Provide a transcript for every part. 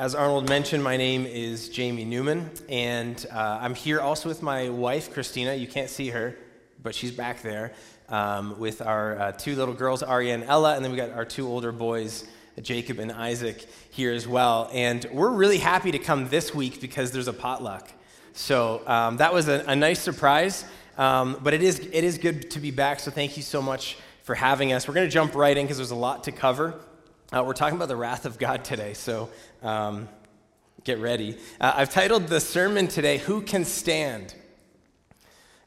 As Arnold mentioned, my name is Jamie Newman, and uh, I'm here also with my wife, Christina. You can't see her, but she's back there um, with our uh, two little girls, Aria and Ella, and then we got our two older boys, Jacob and Isaac, here as well. And we're really happy to come this week because there's a potluck. So um, that was a, a nice surprise, um, but it is, it is good to be back, so thank you so much for having us. We're going to jump right in because there's a lot to cover. Uh, we're talking about the wrath of God today, so um, get ready. Uh, I've titled the sermon today, Who Can Stand?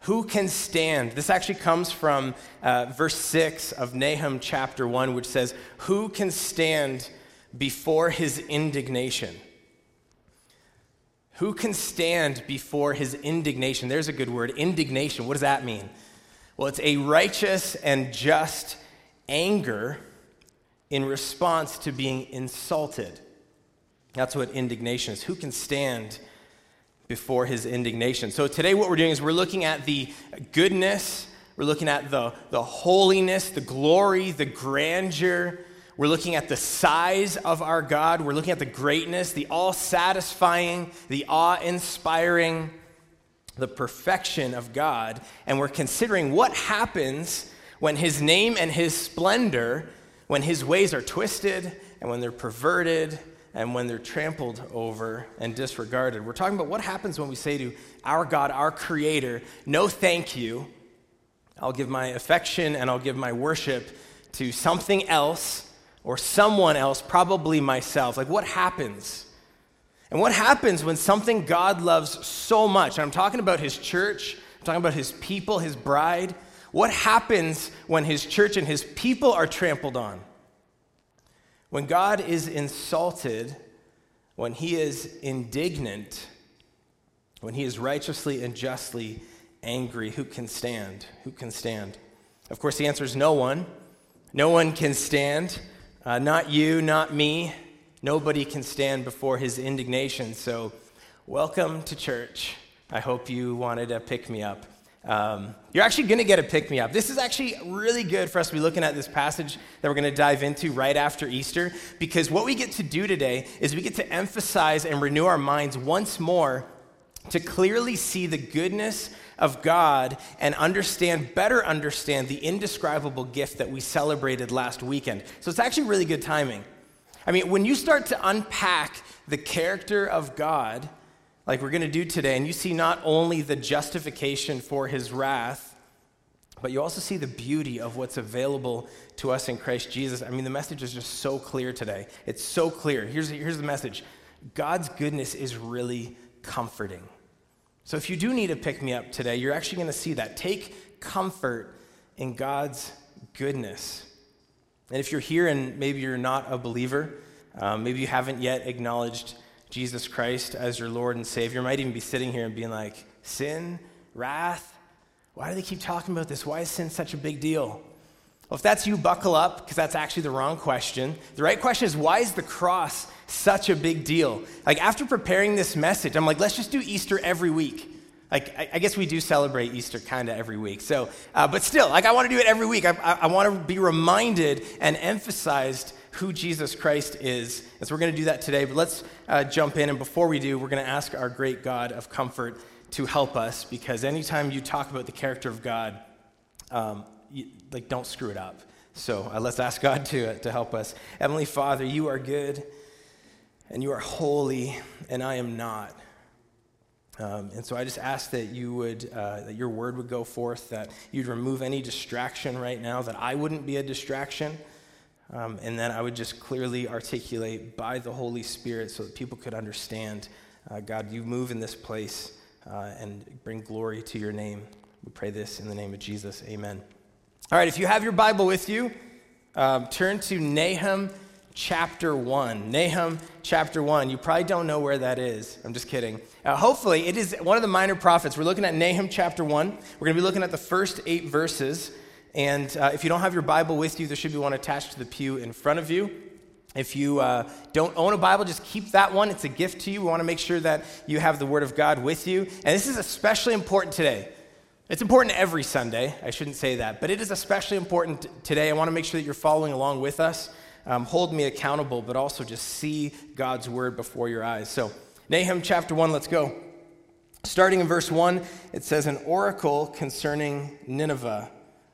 Who can stand? This actually comes from uh, verse 6 of Nahum chapter 1, which says, Who can stand before his indignation? Who can stand before his indignation? There's a good word, indignation. What does that mean? Well, it's a righteous and just anger in response to being insulted. That's what indignation is. Who can stand before his indignation? So, today, what we're doing is we're looking at the goodness, we're looking at the, the holiness, the glory, the grandeur. We're looking at the size of our God. We're looking at the greatness, the all satisfying, the awe inspiring, the perfection of God. And we're considering what happens when his name and his splendor when his ways are twisted and when they're perverted and when they're trampled over and disregarded. We're talking about what happens when we say to our God, our Creator, no thank you. I'll give my affection and I'll give my worship to something else or someone else, probably myself. Like, what happens? And what happens when something God loves so much, and I'm talking about His church, I'm talking about His people, His bride, what happens when his church and his people are trampled on? When God is insulted, when he is indignant, when he is righteously and justly angry, who can stand? Who can stand? Of course, the answer is no one. No one can stand. Uh, not you, not me. Nobody can stand before his indignation. So, welcome to church. I hope you wanted to pick me up. Um, you're actually going to get a pick me up. This is actually really good for us to be looking at this passage that we're going to dive into right after Easter because what we get to do today is we get to emphasize and renew our minds once more to clearly see the goodness of God and understand, better understand the indescribable gift that we celebrated last weekend. So it's actually really good timing. I mean, when you start to unpack the character of God, like we're going to do today, and you see not only the justification for his wrath, but you also see the beauty of what's available to us in Christ Jesus. I mean, the message is just so clear today. It's so clear. Here's, here's the message God's goodness is really comforting. So if you do need a pick me up today, you're actually going to see that. Take comfort in God's goodness. And if you're here and maybe you're not a believer, um, maybe you haven't yet acknowledged Jesus Christ as your Lord and Savior might even be sitting here and being like, sin, wrath, why do they keep talking about this? Why is sin such a big deal? Well, if that's you, buckle up, because that's actually the wrong question. The right question is, why is the cross such a big deal? Like, after preparing this message, I'm like, let's just do Easter every week. Like, I, I guess we do celebrate Easter kind of every week. So, uh, but still, like, I want to do it every week. I, I, I want to be reminded and emphasized who Jesus Christ is. And so we're going to do that today. But let's uh, jump in. And before we do, we're going to ask our great God of comfort to help us because anytime you talk about the character of God, um, you, like, don't screw it up. So uh, let's ask God to, uh, to help us. Heavenly Father, you are good and you are holy, and I am not. Um, and so I just ask that you would, uh, that your word would go forth, that you'd remove any distraction right now, that I wouldn't be a distraction. Um, and then I would just clearly articulate by the Holy Spirit so that people could understand uh, God, you move in this place uh, and bring glory to your name. We pray this in the name of Jesus. Amen. All right, if you have your Bible with you, um, turn to Nahum chapter 1. Nahum chapter 1. You probably don't know where that is. I'm just kidding. Uh, hopefully, it is one of the minor prophets. We're looking at Nahum chapter 1. We're going to be looking at the first eight verses. And uh, if you don't have your Bible with you, there should be one attached to the pew in front of you. If you uh, don't own a Bible, just keep that one. It's a gift to you. We want to make sure that you have the Word of God with you. And this is especially important today. It's important every Sunday. I shouldn't say that, but it is especially important today. I want to make sure that you're following along with us. Um, hold me accountable, but also just see God's Word before your eyes. So, Nahum chapter 1, let's go. Starting in verse 1, it says, An oracle concerning Nineveh,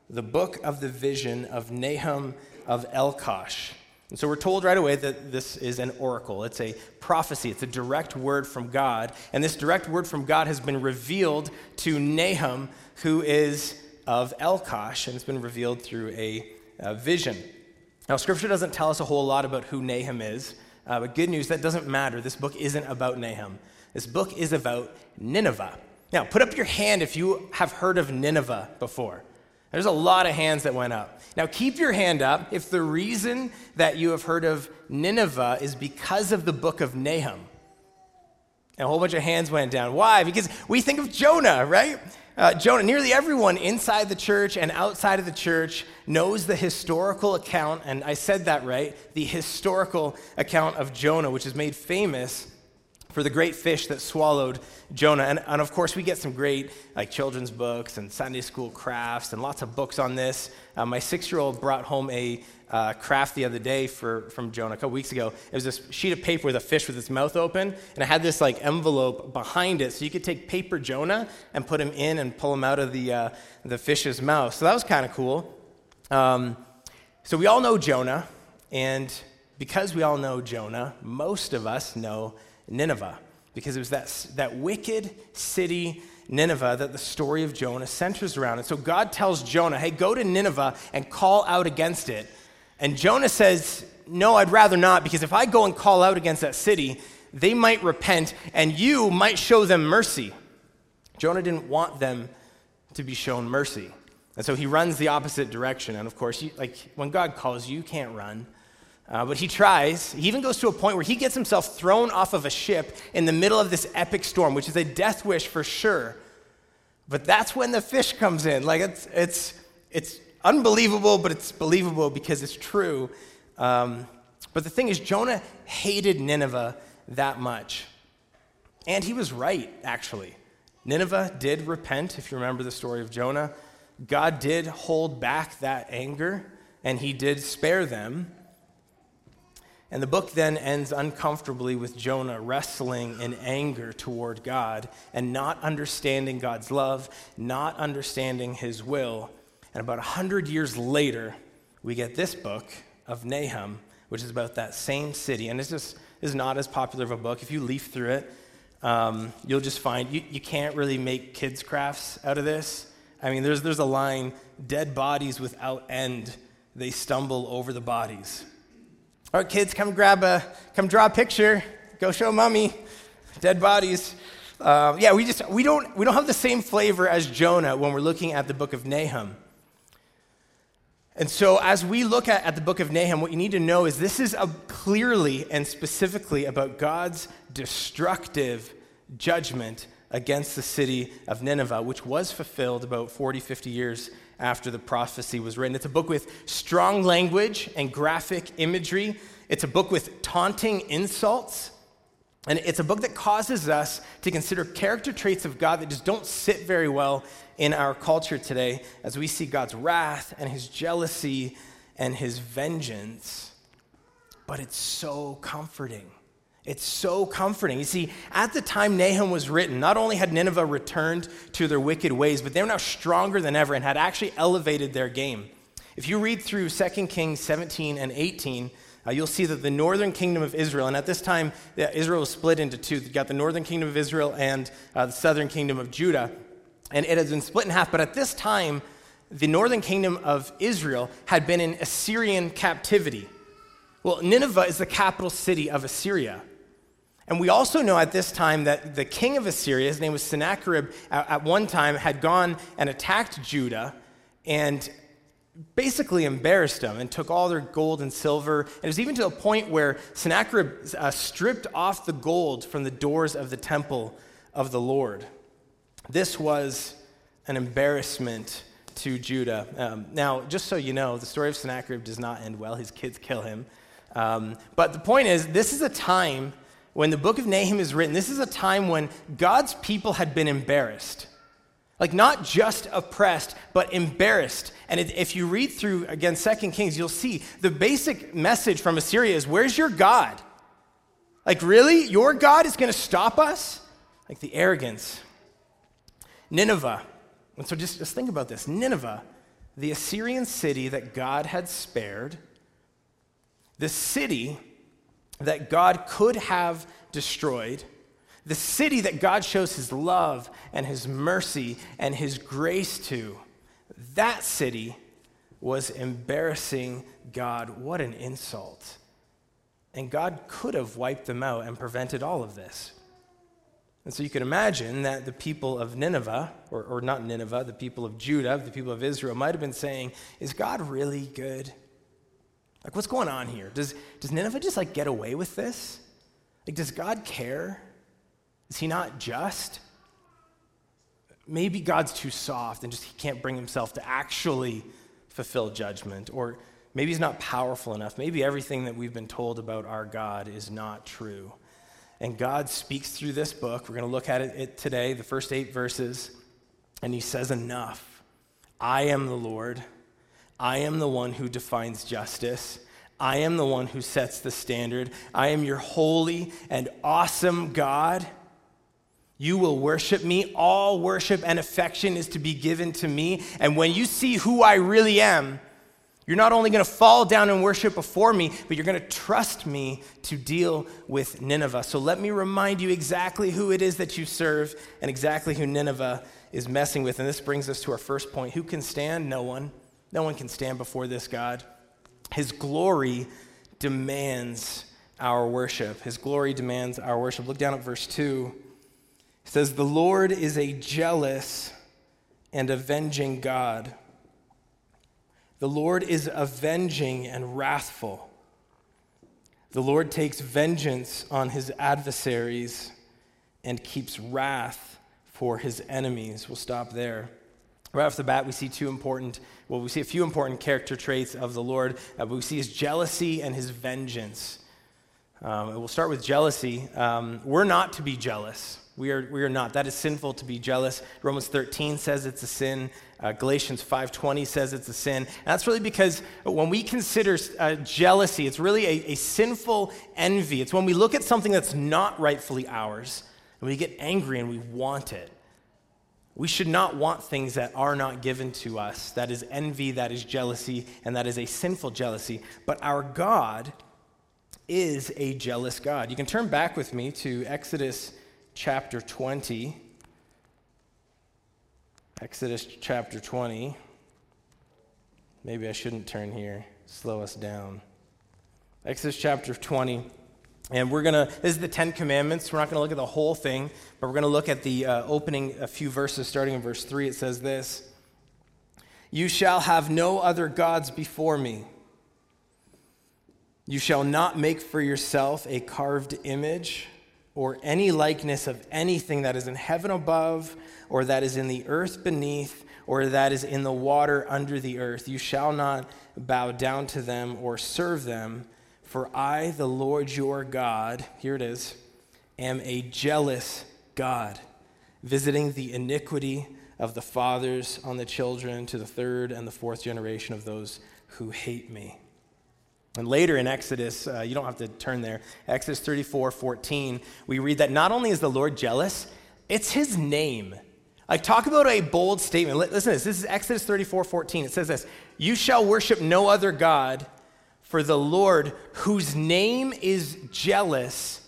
the book of the vision of Nahum of Elkosh. And so we're told right away that this is an oracle. It's a prophecy, it's a direct word from God. And this direct word from God has been revealed to Nahum, who is of Elkosh, and it's been revealed through a, a vision. Now, scripture doesn't tell us a whole lot about who Nahum is, uh, but good news, that doesn't matter. This book isn't about Nahum, this book is about Nineveh. Now, put up your hand if you have heard of Nineveh before. There's a lot of hands that went up. Now, keep your hand up if the reason that you have heard of Nineveh is because of the book of Nahum. And a whole bunch of hands went down. Why? Because we think of Jonah, right? Uh, Jonah, nearly everyone inside the church and outside of the church knows the historical account, and I said that right, the historical account of Jonah, which is made famous for the great fish that swallowed Jonah. And, and, of course, we get some great like children's books and Sunday school crafts and lots of books on this. Uh, my six-year-old brought home a uh, craft the other day for, from Jonah a couple weeks ago. It was this sheet of paper with a fish with its mouth open, and it had this like envelope behind it, so you could take paper Jonah and put him in and pull him out of the uh, the fish's mouth. So that was kind of cool. Um, so we all know Jonah, and because we all know Jonah, most of us know Nineveh, because it was that, that wicked city, Nineveh, that the story of Jonah centers around. And so God tells Jonah, hey, go to Nineveh and call out against it. And Jonah says, no, I'd rather not, because if I go and call out against that city, they might repent and you might show them mercy. Jonah didn't want them to be shown mercy. And so he runs the opposite direction. And of course, you, like when God calls you, you can't run. Uh, but he tries. He even goes to a point where he gets himself thrown off of a ship in the middle of this epic storm, which is a death wish for sure. But that's when the fish comes in. Like it's, it's, it's unbelievable, but it's believable because it's true. Um, but the thing is, Jonah hated Nineveh that much. And he was right, actually. Nineveh did repent, if you remember the story of Jonah. God did hold back that anger, and he did spare them. And the book then ends uncomfortably with Jonah wrestling in anger toward God and not understanding God's love, not understanding his will. And about 100 years later, we get this book of Nahum, which is about that same city. And it's just is not as popular of a book. If you leaf through it, um, you'll just find you, you can't really make kids' crafts out of this. I mean, there's, there's a line dead bodies without end, they stumble over the bodies. All right, kids, come grab a, come draw a picture. Go show mommy. Dead bodies. Uh, yeah, we just we don't we don't have the same flavor as Jonah when we're looking at the book of Nahum. And so, as we look at, at the book of Nahum, what you need to know is this is clearly and specifically about God's destructive judgment against the city of Nineveh, which was fulfilled about 40, 50 years after the prophecy was written. It's a book with strong language and graphic imagery. It's a book with taunting insults. And it's a book that causes us to consider character traits of God that just don't sit very well in our culture today as we see God's wrath and his jealousy and his vengeance. But it's so comforting. It's so comforting. You see, at the time Nahum was written, not only had Nineveh returned to their wicked ways, but they were now stronger than ever and had actually elevated their game. If you read through 2 Kings 17 and 18, uh, you'll see that the northern kingdom of Israel, and at this time, Israel was split into two. You got the northern kingdom of Israel and uh, the southern kingdom of Judah. And it has been split in half. But at this time, the northern kingdom of Israel had been in Assyrian captivity. Well, Nineveh is the capital city of Assyria. And we also know at this time that the king of Assyria, his name was Sennacherib, at one time had gone and attacked Judah and basically embarrassed them and took all their gold and silver. And it was even to a point where Sennacherib uh, stripped off the gold from the doors of the temple of the Lord. This was an embarrassment to Judah. Um, now, just so you know, the story of Sennacherib does not end well. His kids kill him. Um, but the point is, this is a time when the book of Nahum is written, this is a time when God's people had been embarrassed. Like, not just oppressed, but embarrassed. And if you read through, again, Second Kings, you'll see the basic message from Assyria is where's your God? Like, really? Your God is going to stop us? Like the arrogance. Nineveh. And so just, just think about this Nineveh, the Assyrian city that God had spared, the city that God could have destroyed the city that God shows his love and his mercy and his grace to, that city was embarrassing God. What an insult. And God could have wiped them out and prevented all of this. And so you can imagine that the people of Nineveh, or, or not Nineveh, the people of Judah, the people of Israel, might have been saying, Is God really good? Like, what's going on here? Does, does Nineveh just like get away with this? Like, does God care? Is he not just? Maybe God's too soft and just he can't bring himself to actually fulfill judgment. Or maybe he's not powerful enough. Maybe everything that we've been told about our God is not true. And God speaks through this book. We're going to look at it today, the first eight verses. And he says, Enough. I am the Lord. I am the one who defines justice. I am the one who sets the standard. I am your holy and awesome God. You will worship me. All worship and affection is to be given to me. And when you see who I really am, you're not only going to fall down and worship before me, but you're going to trust me to deal with Nineveh. So let me remind you exactly who it is that you serve and exactly who Nineveh is messing with. And this brings us to our first point. Who can stand? No one. No one can stand before this God. His glory demands our worship. His glory demands our worship. Look down at verse 2. It says, The Lord is a jealous and avenging God. The Lord is avenging and wrathful. The Lord takes vengeance on his adversaries and keeps wrath for his enemies. We'll stop there. Right off the bat, we see two important, well, we see a few important character traits of the Lord. Uh, we see his jealousy and his vengeance. Um, we'll start with jealousy. Um, we're not to be jealous. We are, we are not. That is sinful to be jealous. Romans 13 says it's a sin. Uh, Galatians 5.20 says it's a sin. And that's really because when we consider uh, jealousy, it's really a, a sinful envy. It's when we look at something that's not rightfully ours and we get angry and we want it. We should not want things that are not given to us. That is envy, that is jealousy, and that is a sinful jealousy. But our God is a jealous God. You can turn back with me to Exodus chapter 20. Exodus chapter 20. Maybe I shouldn't turn here, slow us down. Exodus chapter 20. And we're going to, this is the Ten Commandments. We're not going to look at the whole thing, but we're going to look at the uh, opening, a few verses starting in verse 3. It says this You shall have no other gods before me. You shall not make for yourself a carved image or any likeness of anything that is in heaven above, or that is in the earth beneath, or that is in the water under the earth. You shall not bow down to them or serve them, for I, the Lord your God, here it is, am a jealous God, visiting the iniquity of the fathers on the children to the third and the fourth generation of those who hate me. And later in Exodus, uh, you don't have to turn there, Exodus 34 14, we read that not only is the Lord jealous, it's his name. Like, talk about a bold statement. Listen to this. This is Exodus 34 14. It says this You shall worship no other God, for the Lord, whose name is jealous,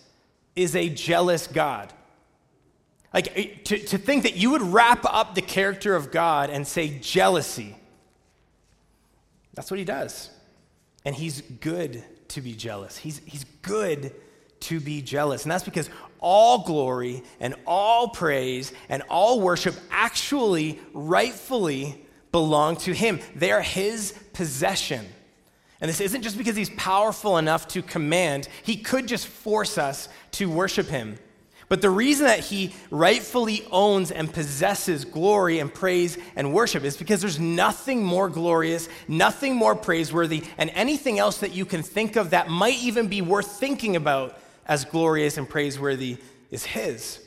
is a jealous God. Like, eh, to, to think that you would wrap up the character of God and say jealousy, that's what he does. And he's good to be jealous. He's, he's good to be jealous. And that's because all glory and all praise and all worship actually, rightfully belong to him. They are his possession. And this isn't just because he's powerful enough to command, he could just force us to worship him. But the reason that he rightfully owns and possesses glory and praise and worship is because there's nothing more glorious, nothing more praiseworthy, and anything else that you can think of that might even be worth thinking about as glorious and praiseworthy is his.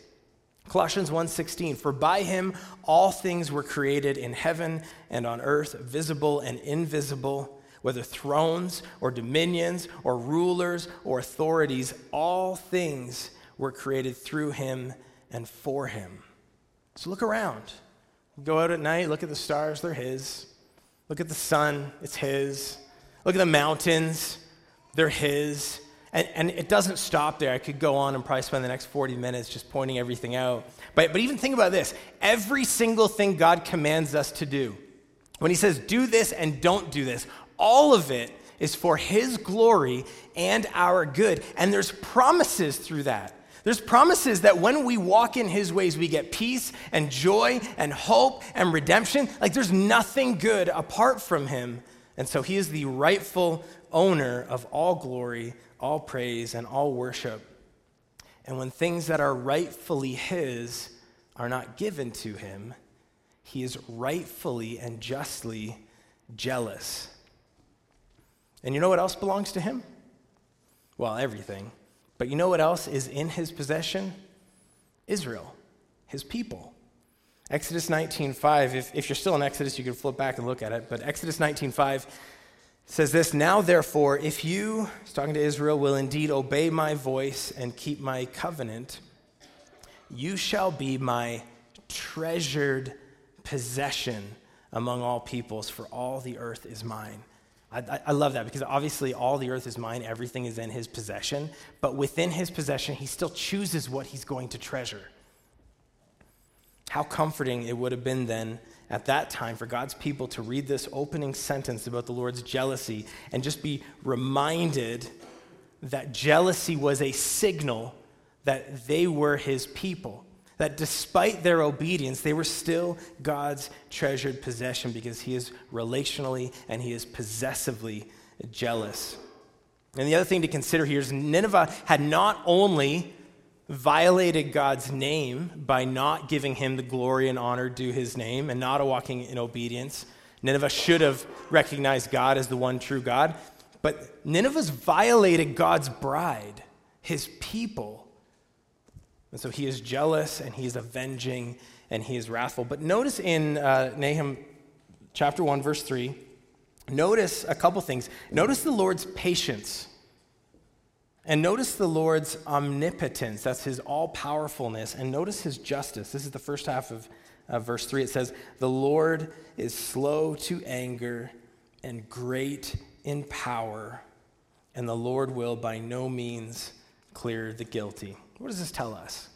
Colossians 1:16 For by him all things were created in heaven and on earth visible and invisible whether thrones or dominions or rulers or authorities all things were created through him and for him. So look around. Go out at night, look at the stars, they're his. Look at the sun, it's his. Look at the mountains, they're his. And, and, it doesn't stop there. I could go on and probably spend the next 40 minutes just pointing everything out. But, but even think about this every single thing God commands us to do, when He says, do this and don't do this, all of it is for His glory and our good. And there's promises through that. There's promises that when we walk in His ways, we get peace and joy and hope and redemption. Like there's nothing good apart from Him. And so He is the rightful owner of all glory all praise and all worship. And when things that are rightfully His are not given to Him, He is rightfully and justly jealous. And you know what else belongs to Him? Well, everything. But you know what else is in His possession? Israel, His people. Exodus 19:5. If, if you're still in Exodus, you can flip back and look at it. But Exodus 19:5 says this Now, therefore, if you, he's talking to Israel, will indeed obey my voice and keep my covenant, you shall be my treasured possession among all peoples, for all the earth is mine. I, I, love that because obviously all the earth is mine, everything is in his possession, but within his possession, he still chooses what he's going to treasure. How comforting it would have been then at that time for God's people to read this opening sentence about the Lord's jealousy and just be reminded that jealousy was a signal that they were his people. That despite their obedience, they were still God's treasured possession because he is relationally and he is possessively jealous. And the other thing to consider here is Nineveh had not only violated God's name by not giving him the glory and honor due his name and not walking in obedience. Nineveh should have recognized God as the one true God. But Nineveh's violated God's bride, his people. And so he is jealous and he is avenging and he is wrathful. But notice in uh, Nahum chapter 1, verse 3, notice a couple things. Notice the Lord's patience and notice the Lord's omnipotence, that's his all powerfulness, and notice his justice. This is the first half of uh, verse 3. It says, The Lord is slow to anger and great in power, and the Lord will by no means clear the guilty. What does this tell us?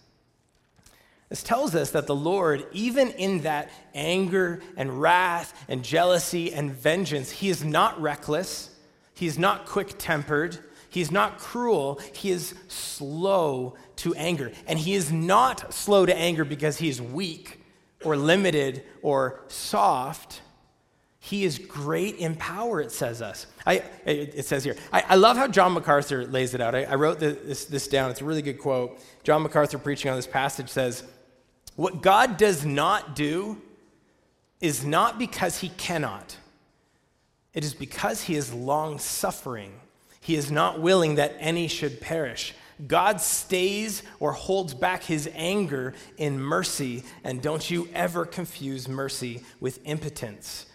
This tells us that the Lord, even in that anger and wrath and jealousy and vengeance, he is not reckless, he is not quick tempered. He is not cruel, he is slow to anger. And he is not slow to anger because he is weak or limited or soft. He is great in power, it says us. I, it says here. I, I love how John MacArthur lays it out. I, I wrote this, this down. It's a really good quote. John MacArthur, preaching on this passage, says, What God does not do is not because he cannot, it is because he is long suffering he is not willing that any should perish. God stays or holds back his anger in mercy, and don't you ever confuse mercy with impotence.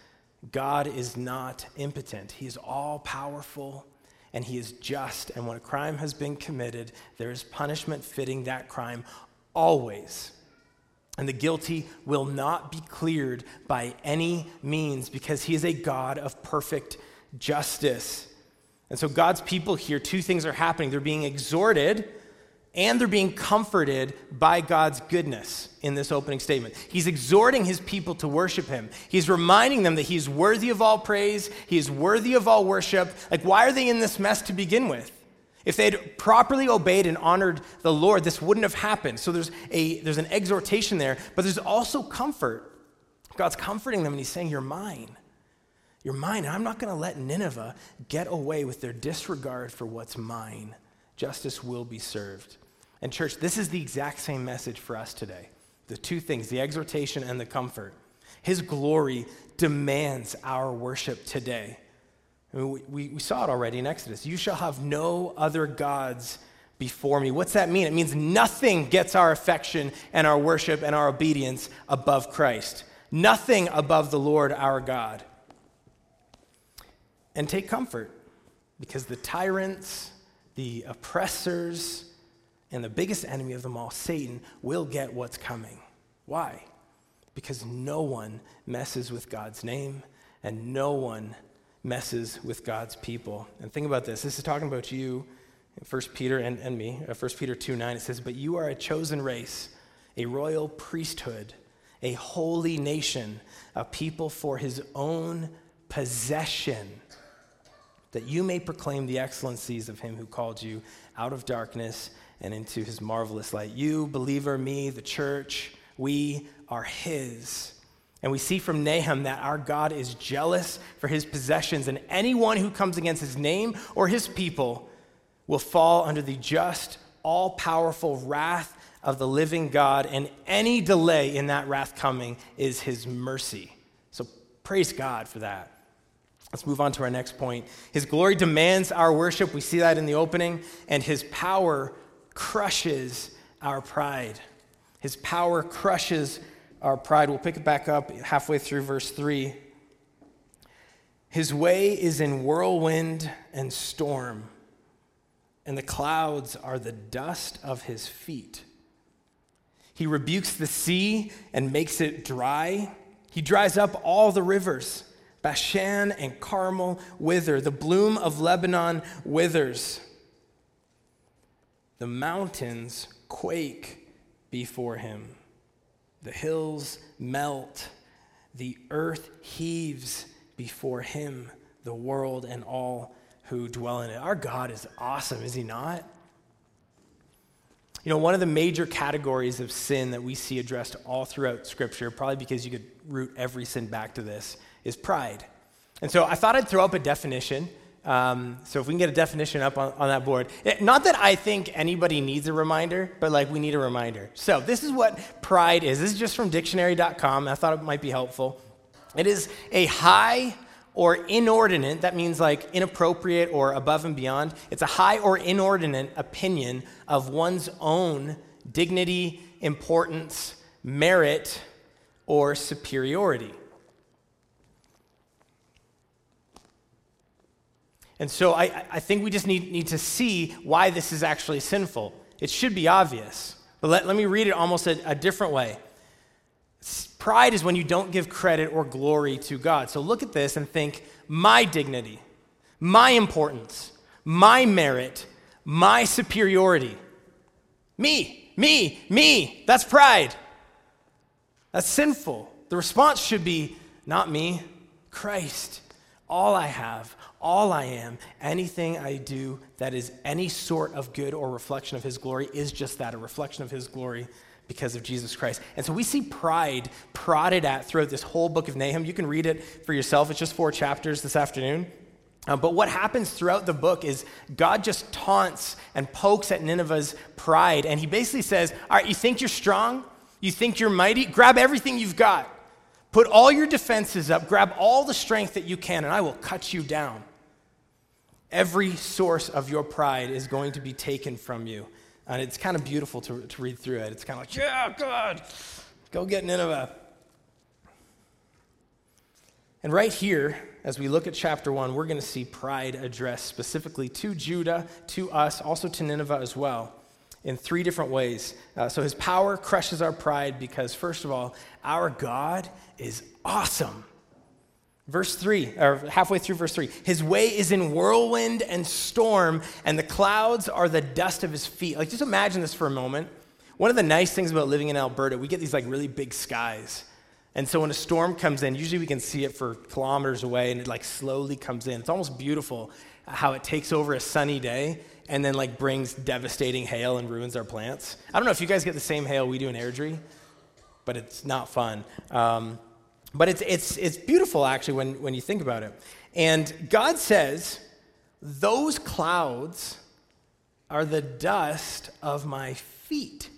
God is not impotent, He is all powerful and He is just. And when a crime has been committed, there is punishment fitting that crime always. And the guilty will not be cleared by any means because He is a God of perfect justice. And so, God's people here, two things are happening. They're being exhorted and they're being comforted by God's goodness in this opening statement. He's exhorting his people to worship him. He's reminding them that he's worthy of all praise, he is worthy of all worship. Like, why are they in this mess to begin with? If they'd properly obeyed and honored the Lord, this wouldn't have happened. So there's, a, there's an exhortation there, but there's also comfort God's comforting them and he's saying, You're mine. You're mine. And I'm not going to let Nineveh get away with their disregard for what's mine. Justice will be served. And, church, this is the exact same message for us today the two things, the exhortation and the comfort. His glory demands our worship today. I mean, we, we saw it already in Exodus. You shall have no other gods before me. What's that mean? It means nothing gets our affection and our worship and our obedience above Christ, nothing above the Lord our God. And take comfort because the tyrants, the oppressors, and the biggest enemy of them all, Satan, will get what's coming. Why? Because no one messes with God's name and no one messes with God's people. And think about this this is talking about you, 1 Peter and, and me. 1 uh, Peter 2 9, it says, But you are a chosen race, a royal priesthood, a holy nation, a people for his own possession, that you may proclaim the excellencies of him who called you out of darkness and into his marvelous light. You, believer, me, the church, we are his. And we see from Nahum that our God is jealous for his possessions, and anyone who comes against his name or his people will fall under the just, all powerful wrath of the living God, and any delay in that wrath coming is his mercy. So praise God for that. Let's move on to our next point. His glory demands our worship. We see that in the opening, and his power crushes our pride. His power crushes our pride. We'll pick it back up halfway through verse 3. His way is in whirlwind and storm, and the clouds are the dust of his feet. He rebukes the sea and makes it dry. He dries up all the rivers. Bashan and Carmel wither. The bloom of Lebanon withers. The mountains quake before him. The hills melt. The earth heaves before him, the world and all who dwell in it. Our God is awesome, is he not? You know, one of the major categories of sin that we see addressed all throughout Scripture, probably because you could root every sin back to this, is pride. And so I thought I'd throw up a definition um, so if we can get a definition up on, on that board. It, not that I think anybody needs a reminder, but like we need a reminder. So this is what pride is. This is just from dictionary.com. I thought it might be helpful. It is a high or inordinate, that means like inappropriate or above and beyond. It's a high or inordinate opinion of one's own dignity, importance, merit, or superiority. And so I, I think we just need, need to see why this is actually sinful. It should be obvious. But let, let me read it almost a, a different way. Pride is when you don't give credit or glory to God. So look at this and think my dignity, my importance, my merit, my superiority. Me, me, me. That's pride. That's sinful. The response should be not me, Christ. All I have, all I am, anything I do that is any sort of good or reflection of His glory is just that a reflection of His glory because of Jesus Christ. And so we see pride prodded at throughout this whole book of Nahum. You can read it for yourself, it's just four chapters this afternoon. Uh, but what happens throughout the book is God just taunts and pokes at Nineveh's pride. And he basically says, All right, you think you're strong? You think you're mighty? Grab everything you've got. Put all your defenses up. Grab all the strength that you can, and I will cut you down every source of your pride is going to be taken from you. And it's kind of beautiful to, to read through it. It's kind of like, yeah, God, go get Nineveh. And right here, as we look at chapter one, we're going to see pride addressed specifically to Judah, to us, also to Nineveh as well, in three different ways. Uh, so his power crushes our pride because, first of all, our God is awesome. Verse 3, or halfway through verse 3. His way is in whirlwind and storm, and the clouds are the dust of his feet. Like, just imagine this for a moment. One of the nice things about living in Alberta, we get these like really big skies. And so when a storm comes in, usually we can see it for kilometers away and it like slowly comes in. It's almost beautiful how it takes over a sunny day and then like brings devastating hail and ruins our plants. I don't know if you guys get the same hail we do in Airdrie, but it's not fun. Um, But it's, it's, it's beautiful, actually, when, when you think about it. And God says, Those clouds are the dust of my feet.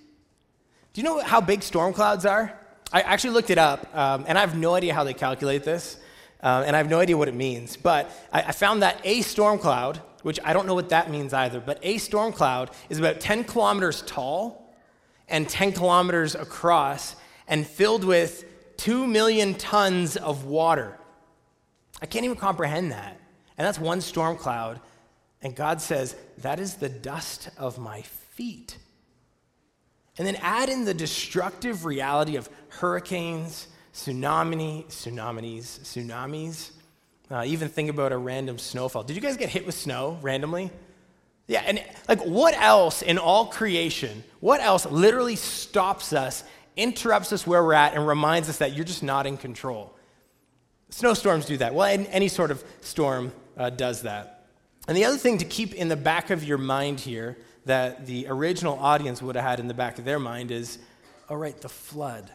Do you know how big storm clouds are? I actually looked it up, um, and I have no idea how they calculate this, uh, and I have no idea what it means. But I, I found that a storm cloud, which I don't know what that means either, but a storm cloud is about 10 kilometers tall and 10 kilometers across and filled with 2 million tons of water. I can't even comprehend that. And that's one storm cloud. And God says, That is the dust of my feet. And then add in the destructive reality of hurricanes, tsunami, tsunamis, tsunamis. Uh, even think about a random snowfall. Did you guys get hit with snow randomly? Yeah, and like what else in all creation, what else literally stops us, interrupts us where we're at, and reminds us that you're just not in control? Snowstorms do that. Well, any sort of storm uh, does that. And the other thing to keep in the back of your mind here that the original audience would have had in the back of their mind is all right, the flood.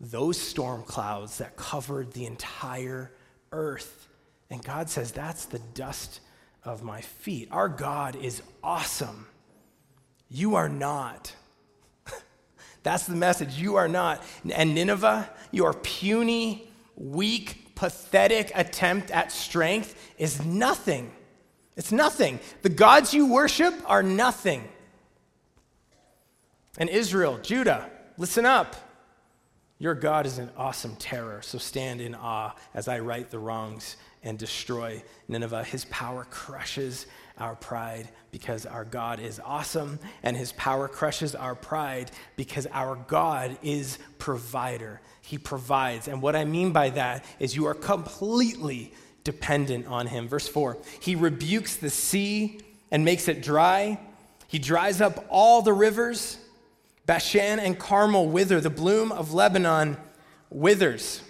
Those storm clouds that covered the entire earth. And God says, that's the dust of my feet. Our God is awesome. You are not. That's the message. You are not. And Nineveh, your puny, weak, pathetic attempt at strength is nothing it's nothing. The gods you worship are nothing. And Israel, Judah, listen up. Your God is an awesome terror, so stand in awe as I right the wrongs and destroy Nineveh. His power crushes our pride because our God is awesome, and his power crushes our pride because our God is provider. He provides. And what I mean by that is you are completely dependent on him. Verse 4 He rebukes the sea and makes it dry. He dries up all the rivers. Bashan and Carmel wither. The bloom of Lebanon withers.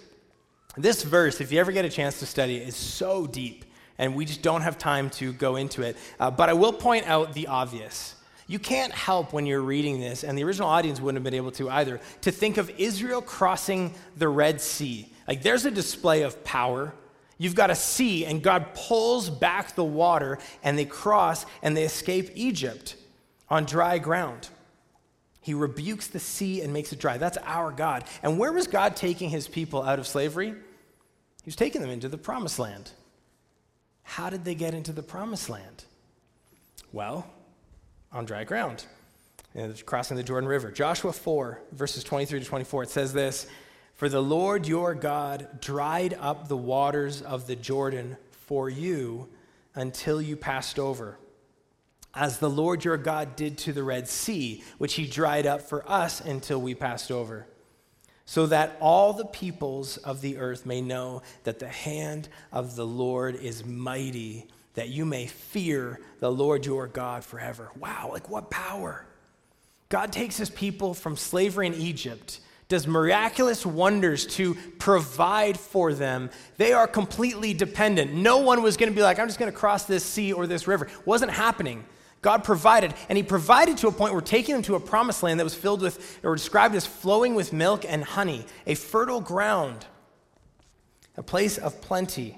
This verse, if you ever get a chance to study it, is so deep, and we just don't have time to go into it. Uh, but I will point out the obvious. You can't help when you're reading this, and the original audience wouldn't have been able to either, to think of Israel crossing the Red Sea. Like there's a display of power You've got a sea, and God pulls back the water, and they cross and they escape Egypt on dry ground. He rebukes the sea and makes it dry. That's our God. And where was God taking his people out of slavery? He was taking them into the promised land. How did they get into the promised land? Well, on dry ground, crossing the Jordan River. Joshua 4, verses 23 to 24, it says this for the Lord your God dried up the waters of the Jordan for you until you passed over, as the Lord your God did to the Red Sea, which he dried up for us until we passed over, so that all the peoples of the earth may know that the hand of the Lord is mighty, that you may fear the Lord your God forever. Wow, like what power! God takes his people from slavery in Egypt does miraculous wonders to provide for them. They are completely dependent. No one was going to be like, I'm just going to cross this sea or this river. It wasn't happening. God provided, and He provided to a point where taking them to a promised land that was filled with, or described as flowing with milk and honey, a fertile ground, a place of plenty.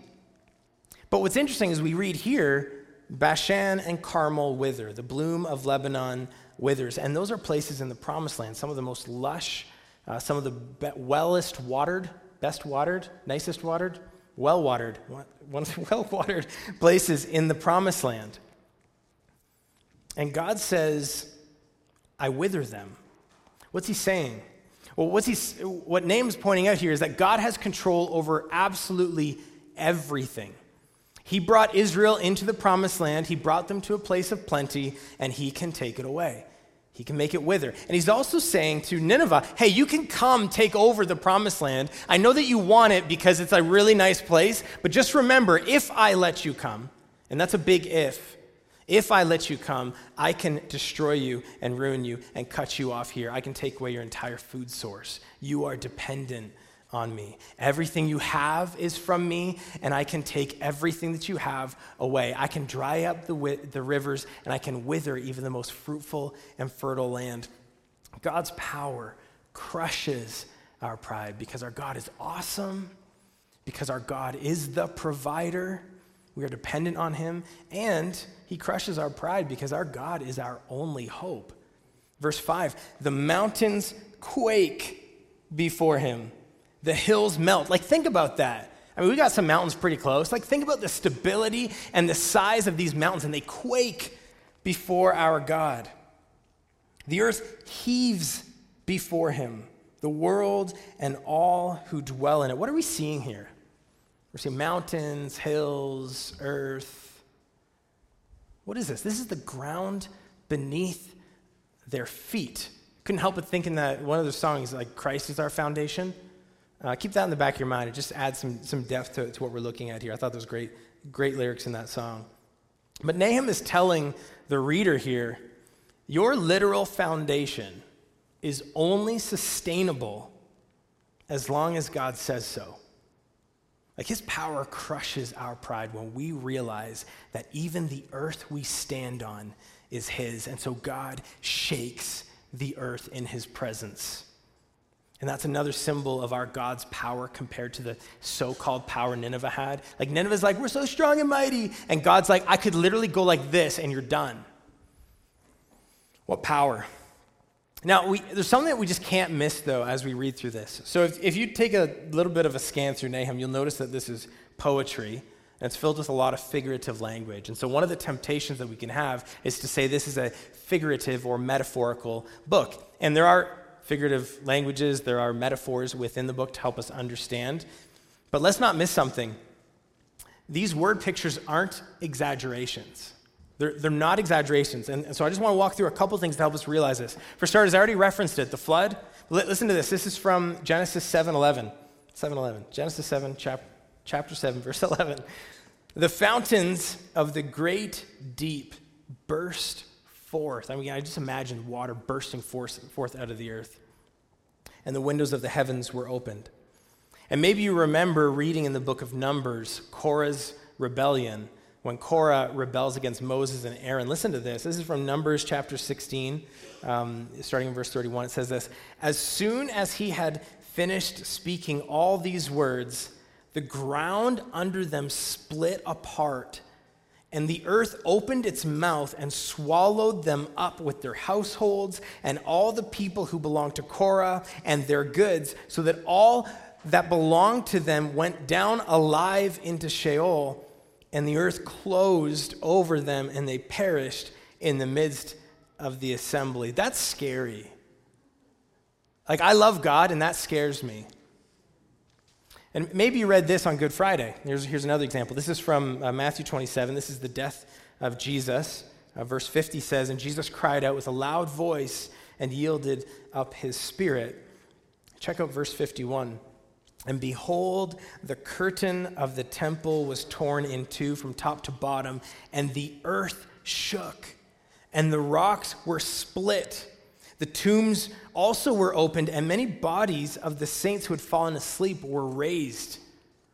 But what's interesting is we read here Bashan and Carmel wither, the bloom of Lebanon withers. And those are places in the promised land, some of the most lush uh, some of the be- wellest watered, best watered, nicest watered, well watered, one of the well watered places in the promised land. And God says, I wither them. What's he saying? Well, what's he, what Nahum's pointing out here is that God has control over absolutely everything. He brought Israel into the promised land, he brought them to a place of plenty, and he can take it away. He can make it wither. And he's also saying to Nineveh, hey, you can come take over the promised land. I know that you want it because it's a really nice place, but just remember if I let you come, and that's a big if, if I let you come, I can destroy you and ruin you and cut you off here. I can take away your entire food source. You are dependent on me. Everything you have is from me, and I can take everything that you have away. I can dry up the, the rivers, and I can wither even the most fruitful and fertile land. God's power crushes our pride because our God is awesome, because our God is the provider. We are dependent on him, and he crushes our pride because our God is our only hope. Verse 5 the mountains quake before him, the hills melt. Like, think about that. I mean, we got some mountains pretty close. Like, think about the stability and the size of these mountains, and they quake before our God. The earth heaves before him, the world and all who dwell in it. What are we seeing here? We're seeing mountains, hills, earth. What is this? This is the ground beneath their feet. Couldn't help but thinking that one of the songs, like Christ is our foundation. Uh, keep that in the back of your mind. It just adds some, some depth to, to what we're looking at here. I thought was great, great lyrics in that song. But Nahum is telling the reader here your literal foundation is only sustainable as long as God says so. Like his power crushes our pride when we realize that even the earth we stand on is his. And so God shakes the earth in his presence. And that's another symbol of our God's power compared to the so called power Nineveh had. Like, Nineveh's like, we're so strong and mighty. And God's like, I could literally go like this and you're done. What power. Now, we, there's something that we just can't miss, though, as we read through this. So, if, if you take a little bit of a scan through Nahum, you'll notice that this is poetry, and it's filled with a lot of figurative language. And so, one of the temptations that we can have is to say this is a figurative or metaphorical book. And there are figurative languages, there are metaphors within the book to help us understand. But let's not miss something. These word pictures aren't exaggerations. They're, they're not exaggerations. And, so I just want to walk through a couple things to help us realize this. For starters, I already referenced it the flood. listen to this. This is from Genesis 7 11. 7 11. Genesis 7, chap, chapter 7, verse 11. The fountains of the great deep burst forth. I mean, I just imagine water bursting forth, forth out of the earth. And the windows of the heavens were opened. And maybe you remember reading in the book of Numbers Korah's rebellion when Korah rebels against Moses and Aaron. Listen to this. This is from Numbers chapter 16, um, starting in verse 31. It says this As soon as he had finished speaking all these words, the ground under them split apart, and the earth opened its mouth and swallowed them up with their households and all the people who belonged to Korah and their goods, so that all that belonged to them went down alive into Sheol and the earth closed over them, and they perished in the midst of the assembly. That's scary. Like, I love God, and that scares me. And maybe you read this on Good Friday. Here's, here's another example. This is from uh, Matthew 27. This is the death of Jesus. Uh, verse 50 says, And Jesus cried out with a loud voice and yielded up his spirit. Check out verse 51. And behold, the curtain of the temple was torn in two from top to bottom, and the earth shook, and the rocks were split. The tombs also were opened, and many bodies of the saints who had fallen asleep were raised.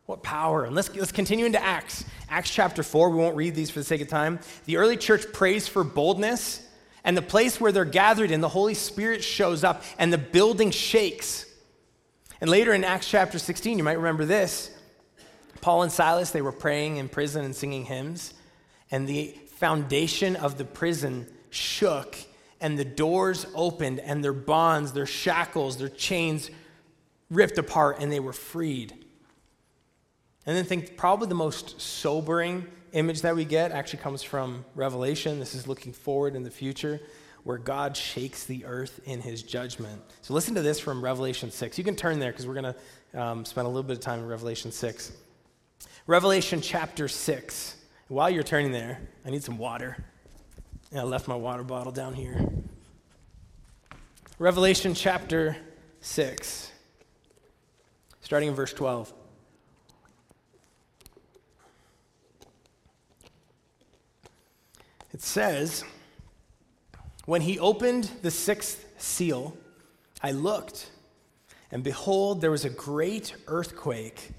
What power. And let's, let's continue into Acts. Acts chapter 4. We won't read these for the sake of time. The early church prays for boldness, and the place where they're gathered in, the Holy Spirit shows up, and the building shakes. And later in Acts chapter 16, you might remember this. Paul and Silas, they were praying in prison and singing hymns, and the foundation of the prison shook, and the doors opened, and their bonds, their shackles, their chains ripped apart, and they were freed. And then think probably the most sobering image that we get actually comes from Revelation. This is looking forward in the future where God shakes the earth in his judgment. So listen to this from Revelation 6. You can turn there because we're going to um, spend a little bit of time in Revelation 6. Revelation chapter 6. While you're turning there, I need some water. I left my water bottle down here. Revelation chapter 6, starting in verse 12. It says, when he opened the sixth seal, I looked, and behold, there was a great earthquake,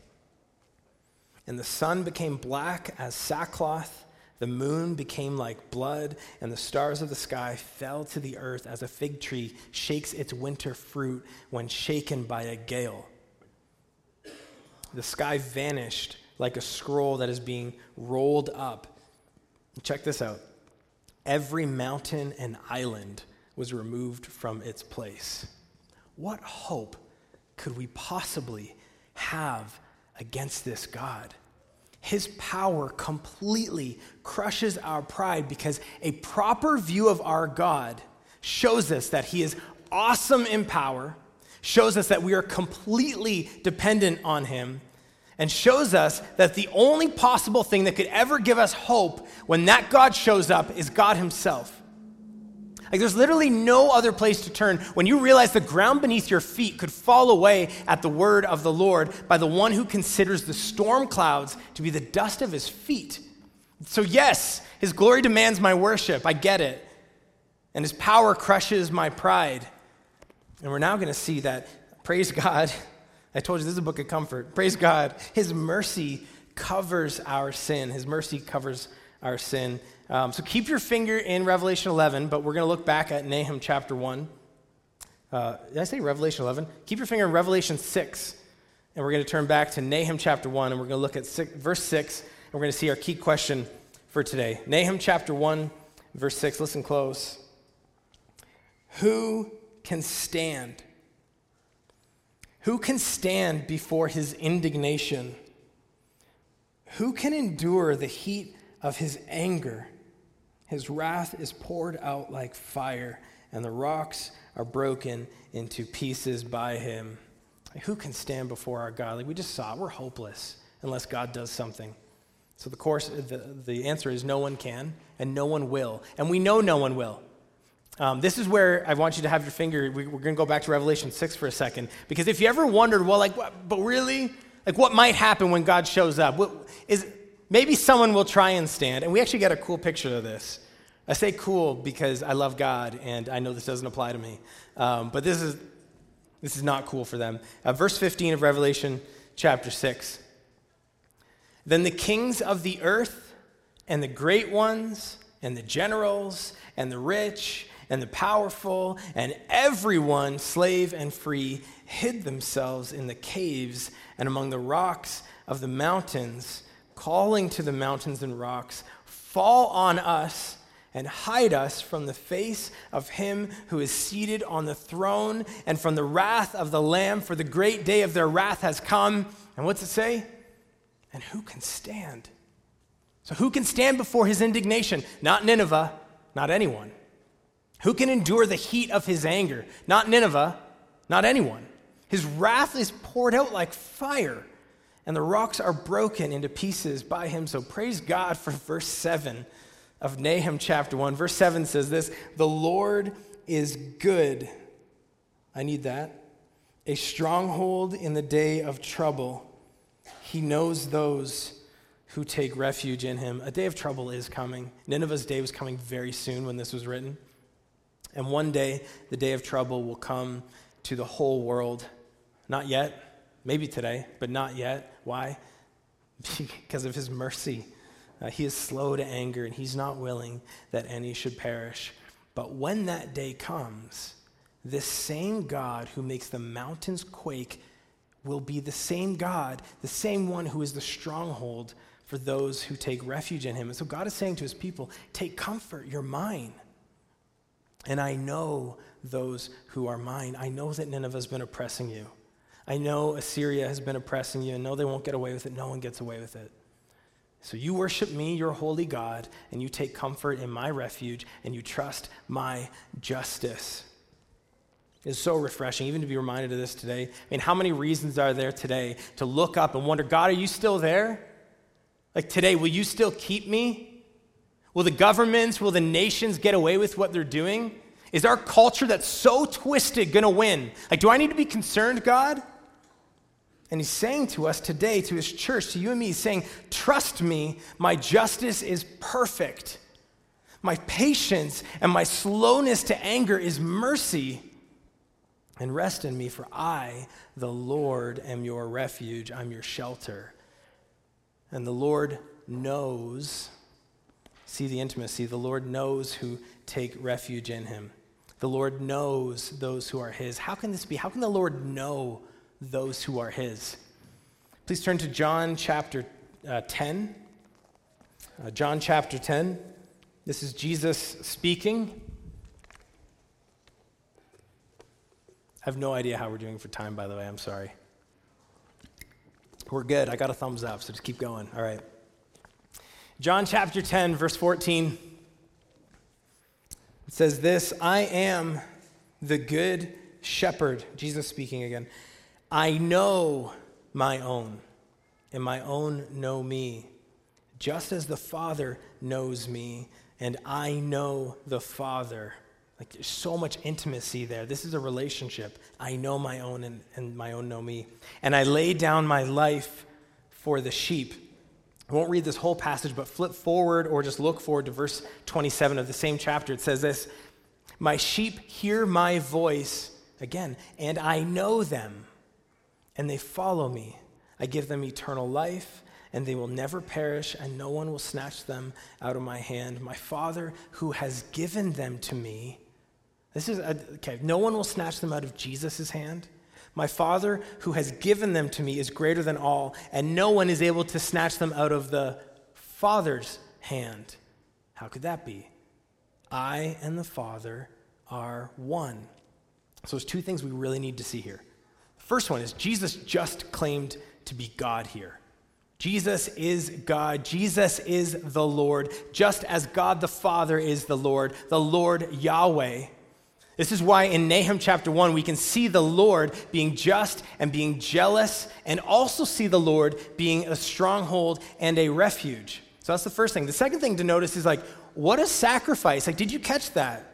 and the sun became black as sackcloth, The moon became like blood, and the stars of the sky fell to the earth as a fig tree shakes its winter fruit when shaken by a gale. The sky vanished like a scroll that is being rolled up. Check this out. Every mountain and island was removed from its place. What hope could we possibly have against this God? His power completely crushes our pride because a proper view of our God shows us that He is awesome in power, shows us that we are completely dependent on Him, and shows us that the only possible thing that could ever give us hope when that God shows up is God Himself. Like there's literally no other place to turn when you realize the ground beneath your feet could fall away at the word of the Lord by the one who considers the storm clouds to be the dust of his feet. So, yes, his glory demands my worship. I get it. And his power crushes my pride. And we're now going to see that, praise God, I told you this is a book of comfort. Praise God, his mercy covers our sin. His mercy covers our sin. Um, so keep your finger in Revelation 11, but we're going to look back at Nahum chapter 1. Uh, did I say Revelation 11? Keep your finger in Revelation 6, and we're going to turn back to Nahum chapter 1, and we're going to look at six, verse 6, and we're going to see our key question for today. Nahum chapter 1, verse 6. Listen close. Who can stand? Who can stand before his indignation? Who can endure the heat of his anger? His wrath is poured out like fire, and the rocks are broken into pieces by him. Who can stand before our God? Like we just saw, we're hopeless unless God does something. So the course, the, the answer is no one can, and no one will, and we know no one will. Um, this is where I want you to have your finger. We, are going to go back to Revelation 6 for a second. Because if you ever wondered, well, like, what, but really? Like, what might happen when God shows up? What, is, maybe someone will try and stand. And we actually got a cool picture of this. I say cool because I love God and I know this doesn't apply to me. Um, but this is, this is not cool for them. Uh, verse 15 of Revelation chapter 6. Then the kings of the earth and the great ones and the generals and the rich and the powerful and everyone, slave and free, hid themselves in the caves and among the rocks of the mountains, calling to the mountains and rocks, Fall on us and hide us from the face of him who is seated on the throne and from the wrath of the Lamb, for the great day of their wrath has come. And what's it say? And who can stand? So, who can stand before his indignation? Not Nineveh, not anyone. Who can endure the heat of his anger? Not Nineveh, not anyone. His wrath is poured out like fire, and the rocks are broken into pieces by him. So praise God for verse 7 of Nahum chapter 1. Verse 7 says this The Lord is good. I need that. A stronghold in the day of trouble. He knows those who take refuge in him. A day of trouble is coming. Nineveh's day was coming very soon when this was written. And one day, the day of trouble will come to the whole world. Not yet, maybe today, but not yet. Why? Because of his mercy. Uh, he is slow to anger, and he's not willing that any should perish. But when that day comes, this same God who makes the mountains quake will be the same God, the same one who is the stronghold for those who take refuge in him. And so God is saying to his people, Take comfort, you're mine. And I know those who are mine. I know that Nineveh has been oppressing you. I know Assyria has been oppressing you, and no, they won't get away with it. No one gets away with it. So you worship me, your holy God, and you take comfort in my refuge, and you trust my justice. It's so refreshing, even to be reminded of this today. I mean, how many reasons are there today to look up and wonder, God, are you still there? Like today, will you still keep me? Will the governments, will the nations get away with what they're doing? Is our culture that's so twisted going to win? Like, do I need to be concerned, God? And he's saying to us today, to his church, to you and me, he's saying, Trust me, my justice is perfect. My patience and my slowness to anger is mercy. And rest in me, for I, the Lord, am your refuge. I'm your shelter. And the Lord knows See the intimacy. The Lord knows who take refuge in him. The Lord knows those who are his. How can this be? How can the Lord know those who are his? Please turn to John chapter uh, 10. Uh, John chapter 10. This is Jesus speaking. I have no idea how we're doing for time, by the way. I'm sorry. We're good. I got a thumbs up, so just keep going. All right. John chapter 10, verse 14. It says this I am the good shepherd. Jesus speaking again. I know my own, and my own know me, just as the Father knows me, and I know the Father. Like there's so much intimacy there. This is a relationship. I know my own and, and my own know me. And I lay down my life for the sheep. I won't read this whole passage, but flip forward or just look forward to verse 27 of the same chapter. It says this My sheep hear my voice, again, and I know them, and they follow me. I give them eternal life and they will never perish, and no one will snatch them out of my hand. My Father, who has given them to me, this is, a, okay, no one will snatch them out of Jesus' hand. My Father, who has given them to me, is greater than all, and no one is able to snatch them out of the Father's hand. How could that be? I and the Father are one. So there's two things we really need to see here. The First one is Jesus just claimed to be God here. Jesus is God. Jesus is the Lord, just as God the Father is the Lord, the Lord Yahweh. This is why in Nahum chapter 1, we can see the Lord being just and being jealous, and also see the Lord being a stronghold and a refuge. So that's the first thing. The second thing to notice is like, what a sacrifice. Like, did you catch that?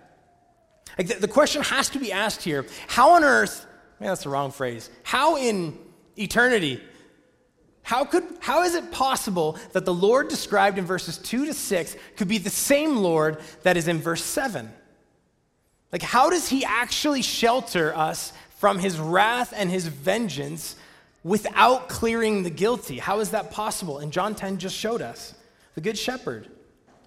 Like, the, the question has to be asked here how on earth, man, that's the wrong phrase, how in eternity, how, could, how is it possible that the Lord described in verses 2 to 6 could be the same Lord that is in verse 7? Like, how does he actually shelter us from his wrath and his vengeance without clearing the guilty? How is that possible? And John 10 just showed us the Good Shepherd,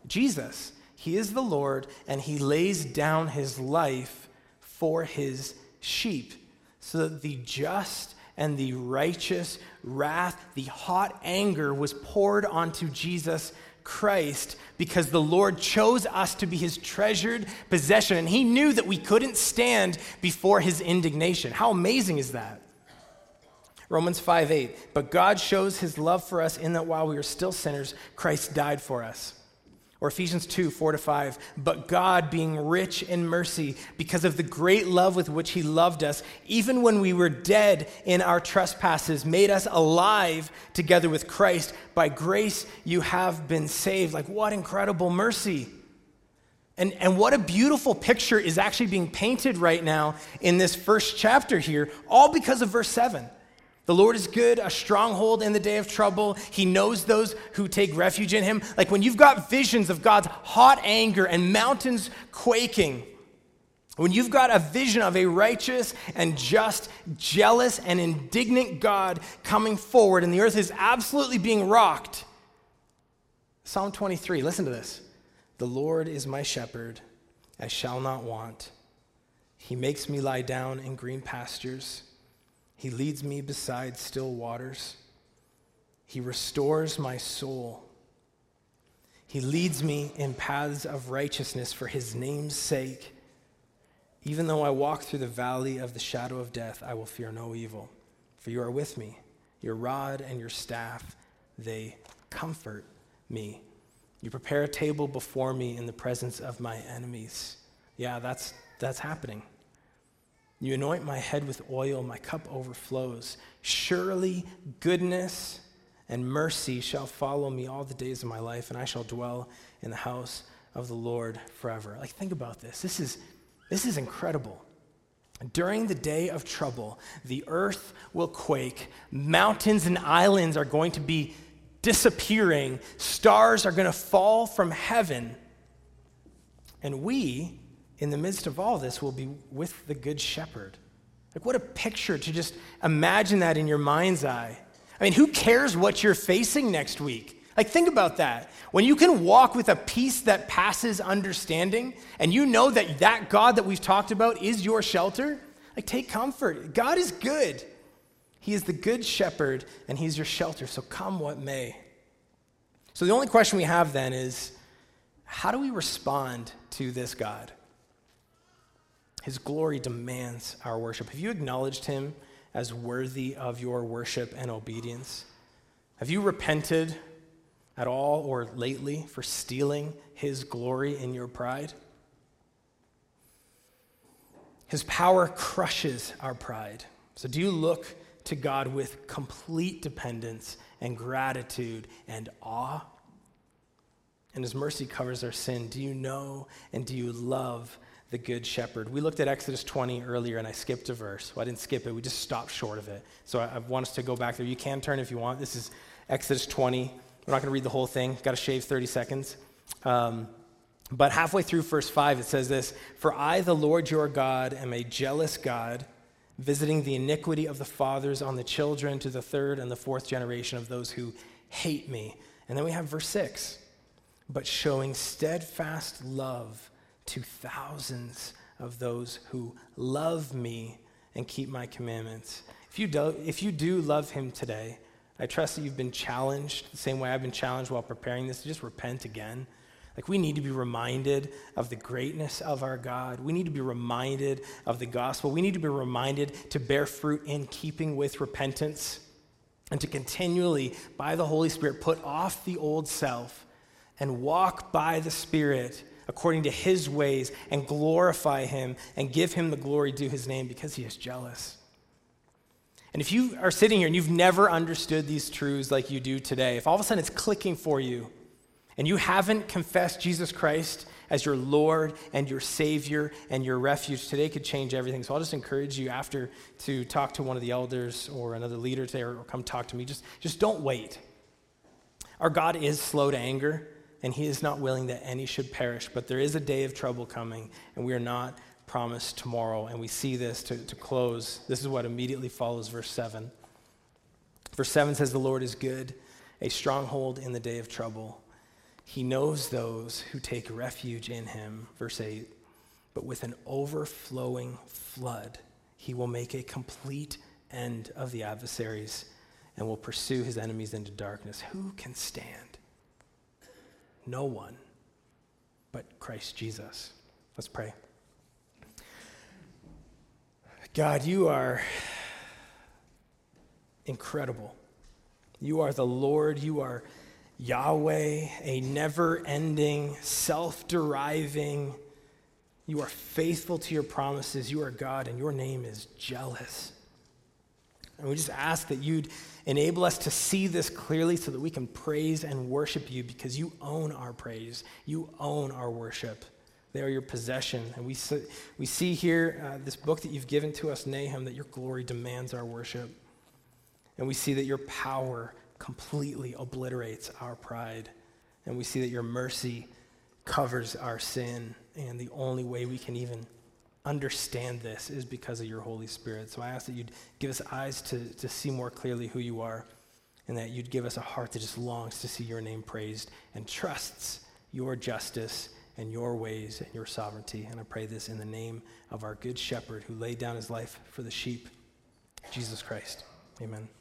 Jesus. He is the Lord, and he lays down his life for his sheep so that the just and the righteous wrath, the hot anger was poured onto Jesus Christ because the Lord chose us to be his treasured possession, and he knew that we couldn't stand before his indignation. How amazing is that? Romans 5 8. But God shows his love for us in that while we were still sinners, Christ died for us. Or Ephesians 2 4 to 5. But God, being rich in mercy, because of the great love with which He loved us, even when we were dead in our trespasses, made us alive together with Christ. By grace you have been saved. Like, what incredible mercy! And, and what a beautiful picture is actually being painted right now in this first chapter here, all because of verse 7. The Lord is good, a stronghold in the day of trouble. He knows those who take refuge in him. Like when you've got visions of God's hot anger and mountains quaking, when you've got a vision of a righteous and just, jealous and indignant God coming forward and the earth is absolutely being rocked. Psalm 23, listen to this. The Lord is my shepherd, I shall not want. He makes me lie down in green pastures. He leads me beside still waters. He restores my soul. He leads me in paths of righteousness for his name's sake. Even though I walk through the valley of the shadow of death, I will fear no evil, for you are with me. Your rod and your staff, they comfort me. You prepare a table before me in the presence of my enemies. Yeah, that's, that's happening. You anoint my head with oil, my cup overflows. Surely goodness and mercy shall follow me all the days of my life, and I shall dwell in the house of the Lord forever. Like, think about this. This is, this is incredible. During the day of trouble, the earth will quake, mountains and islands are going to be disappearing, stars are going to fall from heaven, and we in the midst of all this, will be with the Good Shepherd. Like, what a picture to just imagine that in your mind's eye. I mean, who cares what you're facing next week? Like, think about that. When you can walk with a peace that passes understanding, and you know that that God that we've talked about is your shelter, like, take comfort. God is good. He is the good shepherd, and He's your shelter. So, come what may. So, the only question we have then is how do we respond to this God? His glory demands our worship. Have you acknowledged Him as worthy of your worship and obedience? Have you repented at all or lately for stealing His glory in your pride? His power crushes our pride. So, do you look to God with complete dependence and gratitude and awe? And His mercy covers our sin. Do you know and do you love the Good Shepherd? We looked at Exodus 20 earlier and I skipped a verse. Well, I didn't skip it, we just stopped short of it. So, I, I want us to go back there. You can turn if you want. This is Exodus 20. We're not going to read the whole thing, got to shave 30 seconds. Um, but halfway through verse 5, it says this For I, the Lord your God, am a jealous God, visiting the iniquity of the fathers on the children to the third and the fourth generation of those who hate me. And then we have verse 6 But showing steadfast love to thousands of those who love me and keep my commandments. If you do, if you do love him today, I trust that you've been challenged the same way I've been challenged while preparing this to just repent again like, we need to be reminded of the greatness of our God. We need to be reminded of the gospel. We need to be reminded to bear fruit in keeping with repentance and to continually, by the Holy Spirit, put off the old self and walk by the Spirit according to his ways and glorify him and give him the glory due his name because he is jealous. And if you are sitting here and you've never understood these truths like you do today, if all of a sudden it's clicking for you, and you haven't confessed Jesus Christ as your Lord and your Savior and your refuge, today could change everything. So I'll just encourage you after to talk to one of the elders or another leader today or, come talk to me. Just, just don't wait. Our God is slow to anger, and He is not willing that any should perish, but there is a day of trouble coming, and we are not promised tomorrow. And we see this to, to close. This is what immediately follows verse 7. Verse 7 says, The Lord is good, a stronghold in the day of trouble. He knows those who take refuge in him. Verse 8. But with an overflowing flood, he will make a complete end of the adversaries and will pursue his enemies into darkness. Who can stand? No one but Christ Jesus. Let's pray. God, you are incredible. You are the Lord. You are Yahweh, a never ending, self deriving. You are faithful to your promises. You are God, and your name is jealous. And we just ask that you'd enable us to see this clearly so that we can praise and worship you because you own our praise. You own our worship. They are your possession. And we see, we see here, uh, this book that you've given to us, Nahum, that your glory demands our worship. And we see that your power completely obliterates our pride. And we see that your mercy covers our sin. And the only way we can even understand this is because of your Holy Spirit. So I ask that you'd give us eyes to, to see more clearly who you are, and that you'd give us a heart that just longs to see your name praised and trusts your justice and your ways and your sovereignty. And I pray this in the name of our good shepherd who laid down his life for the sheep, Jesus Christ. Amen.